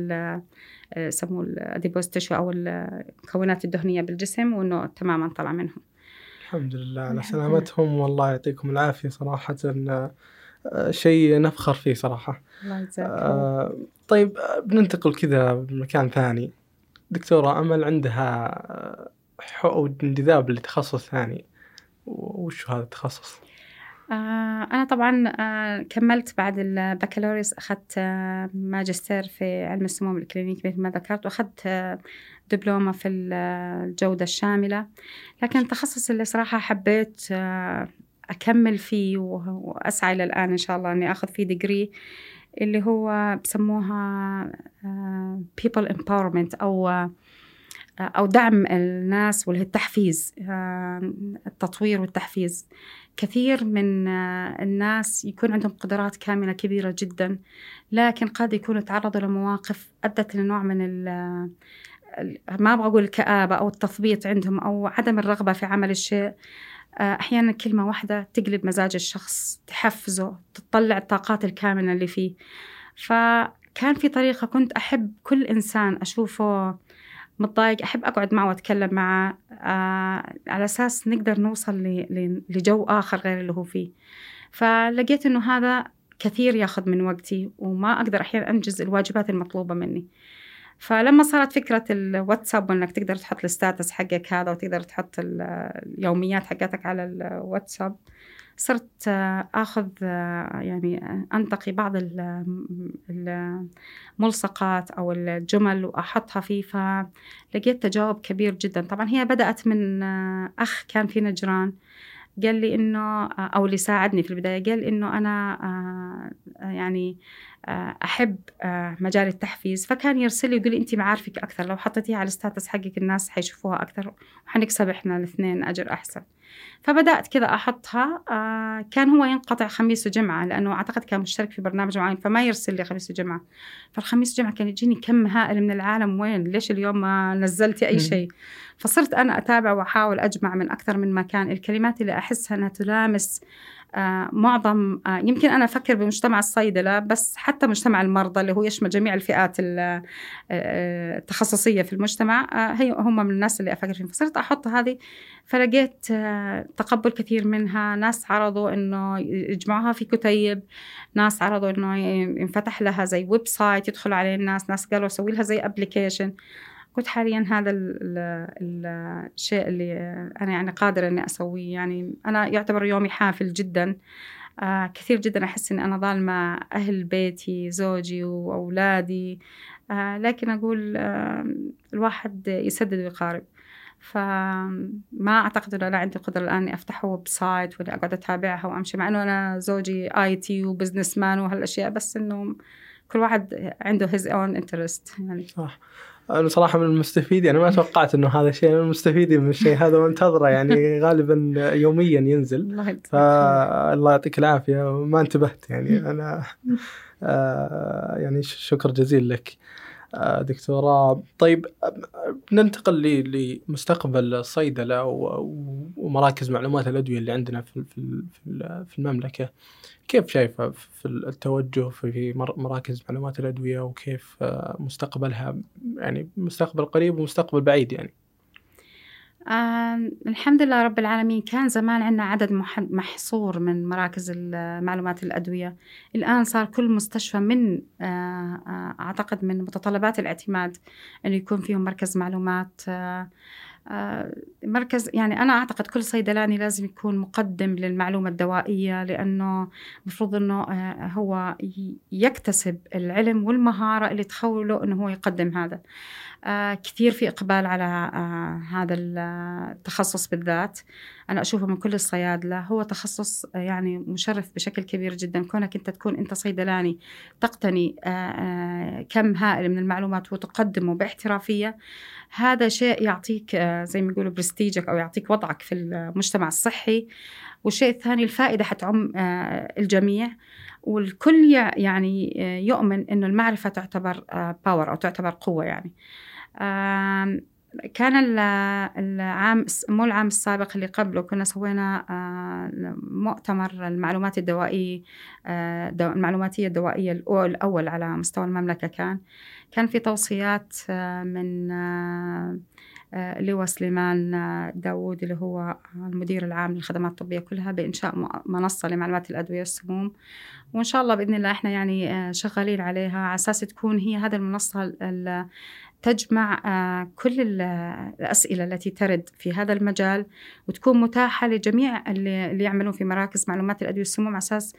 يسموه الاديبوز تشو أو المكونات الدهنية بالجسم وإنه تماما طلع منهم. الحمد لله على سلامتهم. والله يعطيكم العافية صراحة. شيء نفخر فيه صراحة. الله يجزاك آه طيب بننتقل كذا بمكان ثاني. دكتورة أمل عندها آه، حب انجذاب لتخصص ثاني. وش هذا التخصص؟ آه أنا طبعا آه كملت بعد البكالوريوس أخذت آه ماجستير في علم السموم الكلينيكي مثل ما ذكرت وأخذت آه دبلومة في الجودة الشاملة. لكن التخصص اللي صراحة حبيت آه أكمل فيه وأسعى إلى الآن إن شاء الله إني أخذ فيه ديجري اللي هو بسموها آه، people empowerment أو آه، أو دعم الناس والتحفيز آه، التطوير والتحفيز. كثير من الناس يكون عندهم قدرات كامنة كبيرة جدا لكن قد يكونوا تعرضوا لمواقف أدت لنوع من ما أبغى أقول الكآبة أو التثبيط عندهم أو عدم الرغبة في عمل الشيء. آه، أحيانا كلمة واحدة تقلب مزاج الشخص تحفزه تطلع الطاقات الكامنة اللي فيه. فكان في طريقة كنت أحب كل إنسان أشوفه متضايق أحب أقعد معه وأتكلم معه آه على أساس نقدر نوصل لجو آخر غير اللي هو فيه. فلقيت إنه هذا كثير ياخذ من وقتي وما أقدر أحيانا أنجز الواجبات المطلوبة مني. فلما صارت فكرة الواتساب وإنك تقدر تحط الستاتس حقك هذا وتقدر تحط اليوميات حقتك على الواتساب صرت آخذ يعني أنتقي بعض الملصقات أو الجمل وأحطها فيه فلقيت تجاوب كبير جدا. طبعا هي بدأت من أخ كان في نجران قال لي إنه أو اللي ساعدني في البداية قال إنه أنا يعني آه، أحب آه، مجال التحفيز. فكان يرسل لي يقول لي انت معارفك أكثر. لو حطيتيها على الستاتس حقك الناس حيشوفوها أكثر وحنكسب إحنا الاثنين أجر أحسن. فبدأت كذا أحطها آه، كان هو ينقطع خميس وجمعة لأنه أعتقد كان مشترك في برنامج معين فما يرسل لي خميس وجمعة. فالخميس وجمعة كان يجيني كم هائل من العالم وين؟ ليش اليوم ما نزلتي أي شيء؟ فصرت أنا أتابع وأحاول أجمع من أكثر من مكان. الكلمات اللي أحسها إنها تلامس آه، معظم آه، يمكن أنا أفكر بمجتمع الصيدلة بس حتى مجتمع المرضى اللي هو يشمل جميع الفئات آه، التخصصية في المجتمع هي هم من الناس اللي أفكر فيهم. فصرت أحط هذه فلقيت تقبل كثير منها. ناس عرضوا إنه يجمعوها في كتيب ناس عرضوا إنه ينفتح لها زي website يدخلوا عليه الناس. ناس قالوا سوي لها زي application كنت حاليا هذا الشيء اللي أنا يعني قادرة إني أسويه. يعني أنا يعتبر يومي حافل جدا. آه كثير جدا أحس إني أنا ظالمة أهل بيتي زوجي وأولادي. آه لكن أقول آه الواحد يسدد ويقارب. فما أعتقد إنه أنا عندي قدره الآن إني افتح website ولا أقعد أتابعها وأمشي مع إنه أنا زوجي IT و businessman وهالأشياء بس إنه كل واحد عنده his own interest يعني صح. أنا صراحة من المستفيدين أنا ما توقعت إنه هذا الشيء أنا المستفيدين من الشيء هذا وانتظره يعني غالبا يوميا ينزل. فالله يعطيك العافية ما انتبهت يعني أنا آه، يعني شكر جزيل لك دكتوراه طيب آه، ننتقل لمستقبل الصيدله ومراكز معلومات الأدوية اللي عندنا في في المملكة. كيف شايفة في التوجه في- في مر- مراكز معلومات الأدوية وكيف آه، مستقبلها؟ يعني مستقبل قريب ومستقبل بعيد يعني. آه الحمد لله رب العالمين كان زمان عندنا عدد مح- محصور من مراكز معلومات الأدوية. الآن صار كل مستشفى من آه آه أعتقد من متطلبات الاعتماد أنه يكون فيهم مركز معلومات. آه آه مركز يعني أنا أعتقد كل صيدلاني لازم يكون مقدم للمعلومة الدوائية لأنه المفروض أنه آه هو يكتسب العلم والمهارة اللي تخوله أنه هو يقدم هذا. كثير في إقبال على آه هذا التخصص بالذات. أنا أشوفه من كل الصيادلة. هو تخصص آه يعني مشرف بشكل كبير جدا. كونك أنت تكون أنت صيدلاني تقتني آه آه كم هائل من المعلومات وتقدمه باحترافية هذا شيء يعطيك آه زي ما يقولوا برستيجك أو يعطيك وضعك في المجتمع الصحي. والشيء الثاني الفائدة حتعم آه الجميع. والكل يع- يعني آه، يؤمن إنه المعرفة تعتبر باور أو تعتبر قوة يعني. كان ال- العام مو العام السابق اللي قبله كنا سوينا آه، مؤتمر المعلومات الدوائية آه، دو- المعلوماتية الدوائية الأو- الأول على مستوى المملكة كان. كان في توصيات آه، من آه، اللواء سليمان آه، داوود اللي هو المدير العام للخدمات الطبية كلها بإنشاء منصة لمعلومات الأدوية والسموم. وإن شاء الله بإذن الله إحنا يعني آه، شغالين عليها على أساس تكون هي هذه المنصة ال- ال- تجمع كل ال- الأسئلة التي ترد في هذا المجال. وتكون متاحة لجميع اللي اللي يعملون في مراكز معلومات الأدوية والسموم على أساس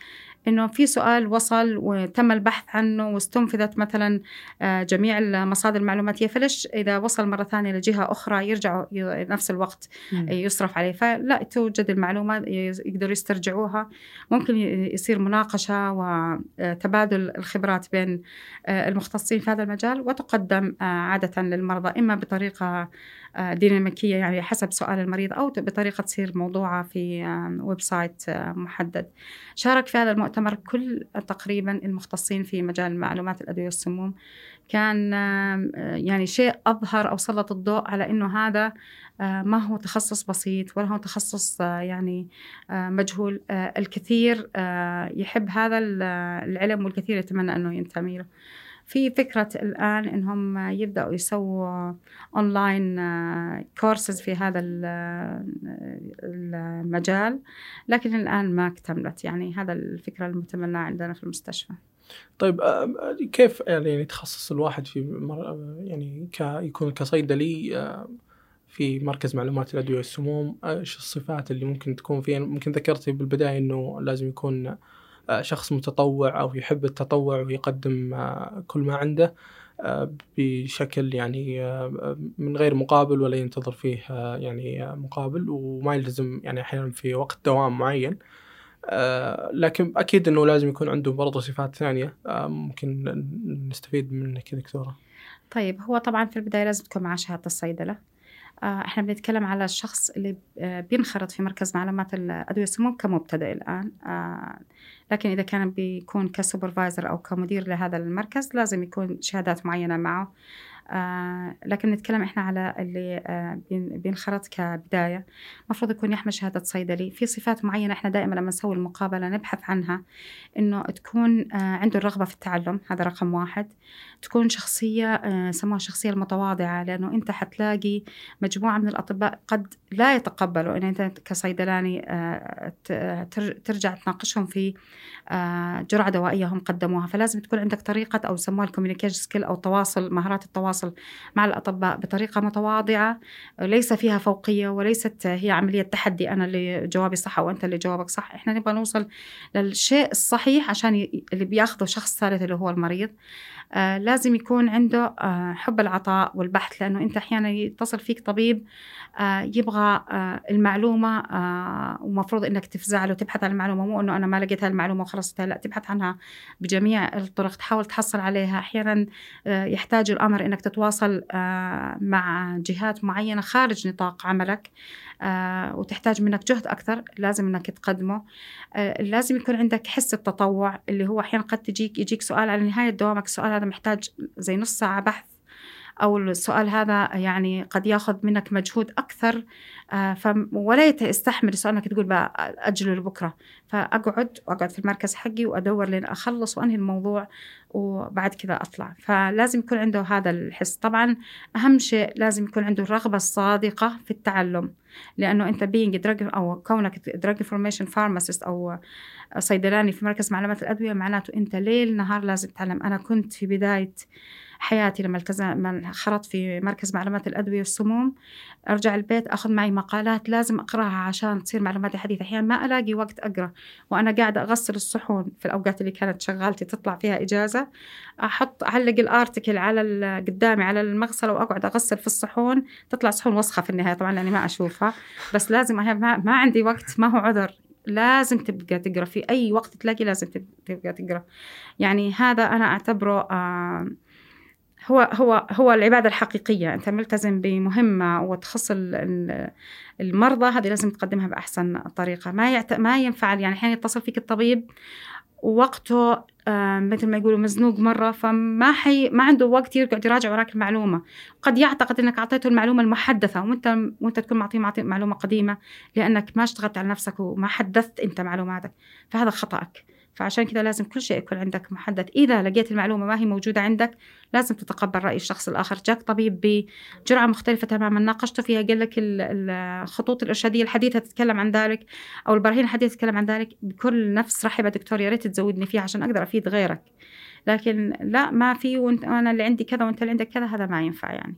إنه في سؤال وصل وتم البحث عنه واستنفذت مثلا آه، جميع المصادر المعلوماتية فليش إذا وصل مرة ثانية لجهة أخرى يرجعوا نفس الوقت يصرف عليه. فلا توجد المعلومة يقدروا يسترجعوها. ممكن يصير مناقشة وتبادل الخبرات بين آه، المختصين في هذا المجال وتقدم آه، عادة للمرضى إما بطريقة آه، ديناميكية يعني حسب سؤال المريض أو بطريقة تصير موضوعة في website محدد. شارك في هذا المؤتمر كل تقريبا المختصين في مجال معلومات الأدوية والسموم. كان يعني شيء أظهر أو سلط الضوء على أنه هذا آه، ما هو تخصص بسيط ولا هو تخصص آه، يعني آه، مجهول. الكثير يحب هذا ال- العلم والكثير يتمنى أنه ينتمي له. في فكرة الآن إنهم يبدأوا يسووا online courses في هذا ال- المجال لكن الآن ما اكتملت يعني هذا الفكرة المتمناة عندنا في المستشفى طيب آه، كيف يعني يتخصص الواحد في. يعني. يكون كصيدلي آه، في مركز معلومات الأدوية والسموم إيش الصفات اللي ممكن تكون فيه ممكن ذكرتي بالبداية إنه لازم يكون آه، شخص متطوع أو يحب التطوع ويقدم آه، كل ما عنده آه، بشكل يعني آه، من غير مقابل ولا ينتظر فيه آه، يعني آه، مقابل وما يلزم يعني أحيانا في وقت دوام معين. آه، لكن أكيد إنه لازم يكون عنده برضه صفات ثانية آه، ممكن نستفيد منك يا دكتورة. طيب هو طبعا في البداية لازم تكون معاه شهادة الصيدلة. آه، إحنا بنتكلم على الشخص اللي آه، بينخرط في مركز معلومات الأدوية والسموم كمبتدئ الآن. آه، لكن إذا كان بيكون كسوبرفايزر أو كمدير لهذا المركز لازم يكون شهادات معينة معه. آه، لكن نتكلم إحنا على اللي آه، بين- بينخرط كبداية. المفروض يكون يحمل شهادة صيدلي. في صفات معينة إحنا دائما لما نسوي المقابلة نبحث عنها إنه تكون آه، عنده الرغبة في التعلم هذا رقم واحد. تكون شخصية سموها الشخصيه المتواضعة لأنه أنت حتلاقي مجموعة من الأطباء قد لا يتقبلوا إن أنت كصيدلاني ترجع تناقشهم في جرعة دوائية هم قدموها. فلازم تكون عندك طريقة أو يسموها ال communication skill أو التواصل مهارات التواصل مع الأطباء بطريقة متواضعة ليس فيها فوقية وليست هي عملية تحدي. أنا اللي جوابي صح أو أنت اللي جوابك صح. إحنا نبغى نوصل للشيء الصحيح عشان اللي بياخذه شخص ثالث اللي هو المريض. آه لازم يكون عنده آه حب العطاء والبحث لأنه أنت أحيانا يتصل فيك طبيب آه يبغى المعلومة آه ومفروض إنك تفزع له تبحث عن المعلومة. مو إنه أنا ما لقيت هالمعلومة وخلصتها لا تبحث عنها بجميع الطرق تحاول تحصل عليها. أحيانا آه يحتاج الأمر إنك تتواصل مع جهات معينة خارج نطاق عملك. وتحتاج منك جهد أكثر لازم أنك تقدمه. آه، لازم يكون عندك حس التطوع اللي هو أحيانا قد تجيك يجيك سؤال على نهاية دوامك السؤال هذا محتاج زي نص ساعة بحث. أو السؤال هذا يعني قد ياخذ منك مجهود أكثر آه، ولا يستحمل السؤال انك تقول بقى اجله لبكرة. فأقعد وأقعد في المركز حقي وأدور لين أخلص وأنهي الموضوع وبعد كذا أطلع. فلازم يكون عنده هذا الحس. طبعا أهم شيء لازم يكون عنده الرغبة الصادقة في التعلم. لأنه أنت being drug أو كونك drug information pharmacist أو صيدلاني في مركز معلومات الأدوية معناته أنت ليل نهار لازم تتعلم. أنا كنت في بداية حياتي لما لما خرطت في مركز معلومات الأدوية والسموم أرجع البيت أخذ معي مقالات لازم أقرأها عشان تصير معلوماتي حديثة. أحيانا ما ألاقي وقت أقرأ وأنا قاعدة أغسل الصحون في الأوقات اللي كانت شغالتي تطلع فيها إجازة. أحط أعلق الآرتكل على قدامي على المغسلة وأقعد أغسل في الصحون. تطلع صحون وسخة في النهاية طبعا لأني ما أشوفها. بس لازم ما عندي وقت ما هو عذر. لازم تبقى تقرأ. في أي وقت تلاقي لازم تبقى تقرأ. يعني هذا أنا أعتبره آه هو هو هو العبادة الحقيقية. أنت ملتزم بمهمة وتخص المرضى هذه لازم تقدمها بأحسن طريقة. ما يعت... ما ينفع يعني أحيانا يتصل فيك الطبيب ووقته مثل ما يقولوا مزنوق مرة فما حي ما عنده وقت يقعد يراجع وراك المعلومة. قد يعتقد أنك أعطيته المعلومة المحدثة وأنت وأنت تكون معطيه معطي معلومة قديمة لأنك ما اشتغلت على نفسك وما حدثت أنت معلوماتك. فهذا خطأك. فعشان كذا لازم كل شيء يكون عندك محدد. إذا لقيت المعلومة ما هي موجودة عندك لازم تتقبل رأي الشخص الآخر. جاك طبيب بجرعة مختلفة تماما. ناقشته فيها قال لك الخطوط الإرشادية الحديثة تتكلم عن ذلك أو البراهين الحديثة تتكلم عن ذلك. بكل نفس رحبة دكتور يا ريت تزودني فيها عشان أقدر أفيد غيرك. لكن لا ما في وأنت أنا اللي عندي كذا وأنت اللي عندك كذا هذا ما ينفع يعني.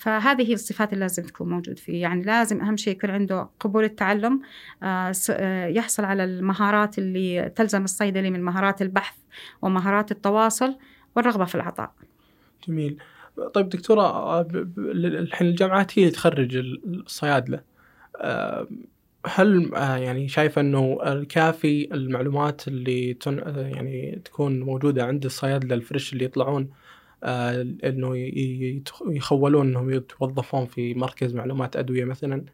فهذه هي الصفات اللي لازم تكون موجود فيه. يعني لازم أهم شيء يكون عنده قبول التعلم آه، آه، يحصل على المهارات اللي تلزم الصيدلي من مهارات البحث ومهارات التواصل والرغبة في العطاء. جميل. طيب دكتورة آه، الحين الجامعات هي اللي تخرج الصيادلة هل يعني شايفة إنه الكافي المعلومات اللي يعني تكون موجودة عند الصيادلة الفريش اللي يطلعون إنه يخولون إنهم يتوظفون في مركز معلومات أدوية مثلا.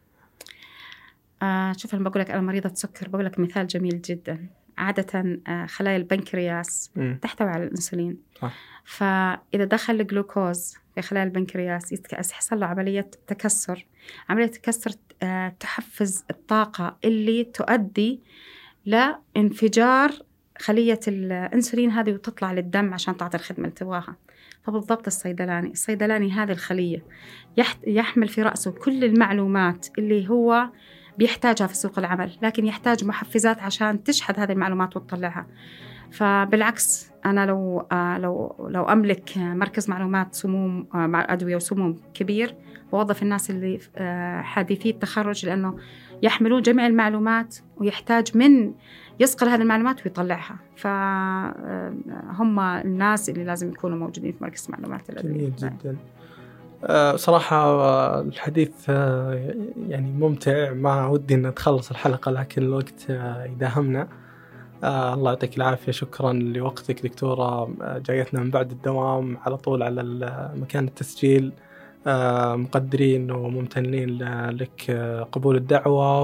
آه شوف أنا بقول لك أنا مريضة سكر بقول لك مثال جميل جدا. عادة آه، خلايا البنكرياس م. تحتوي على الأنسولين. صح. فإذا دخل الجلوكوز في خلايا البنكرياس يحصل له عملية تكسر. عملية تكسر آه، تحفز الطاقة اللي تؤدي لانفجار خلية الأنسولين هذه وتطلع للدم عشان تعطي الخدمة اللي تبغاها. فبالضبط الصيدلاني. الصيدلاني هذه الخلية يحمل في رأسه كل المعلومات اللي هو بيحتاجها في سوق العمل لكن يحتاج محفزات عشان تشحذ هذه المعلومات وتطلعها. فبالعكس أنا لو آه لو لو أملك مركز معلومات سموم آه أدوية وسموم كبير بوظف الناس اللي آه حديثي التخرج لأنه يحملون جميع المعلومات ويحتاج من يصقل هذه المعلومات ويطلعها. فهم الناس اللي لازم يكونوا موجودين في مركز معلومات جميل جدا. أه صراحة آه، الحديث يعني ممتع. ما ودي أن تخلص الحلقة لكن الوقت يداهمنا. آه الله يعطيك العافية. شكرا لوقتك دكتورة. جايتنا من بعد الدوام على طول على مكان التسجيل. آه، مقدرين وممتنين لك آه، قبول الدعوة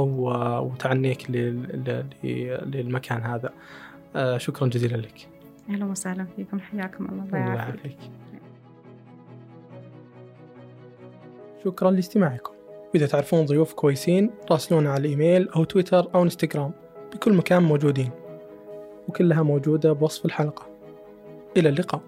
وتعنيك للمكان هذا. آه، شكرا جزيلا لك. أهلا وسهلا فيكم. حياكم الله. الله يعافيك. شكرا لاستماعكم. وإذا تعرفون ضيوف كويسين راسلونا على الإيميل أو تويتر أو إنستغرام. بكل مكان موجودين. وكلها موجودة بوصف الحلقة. إلى اللقاء.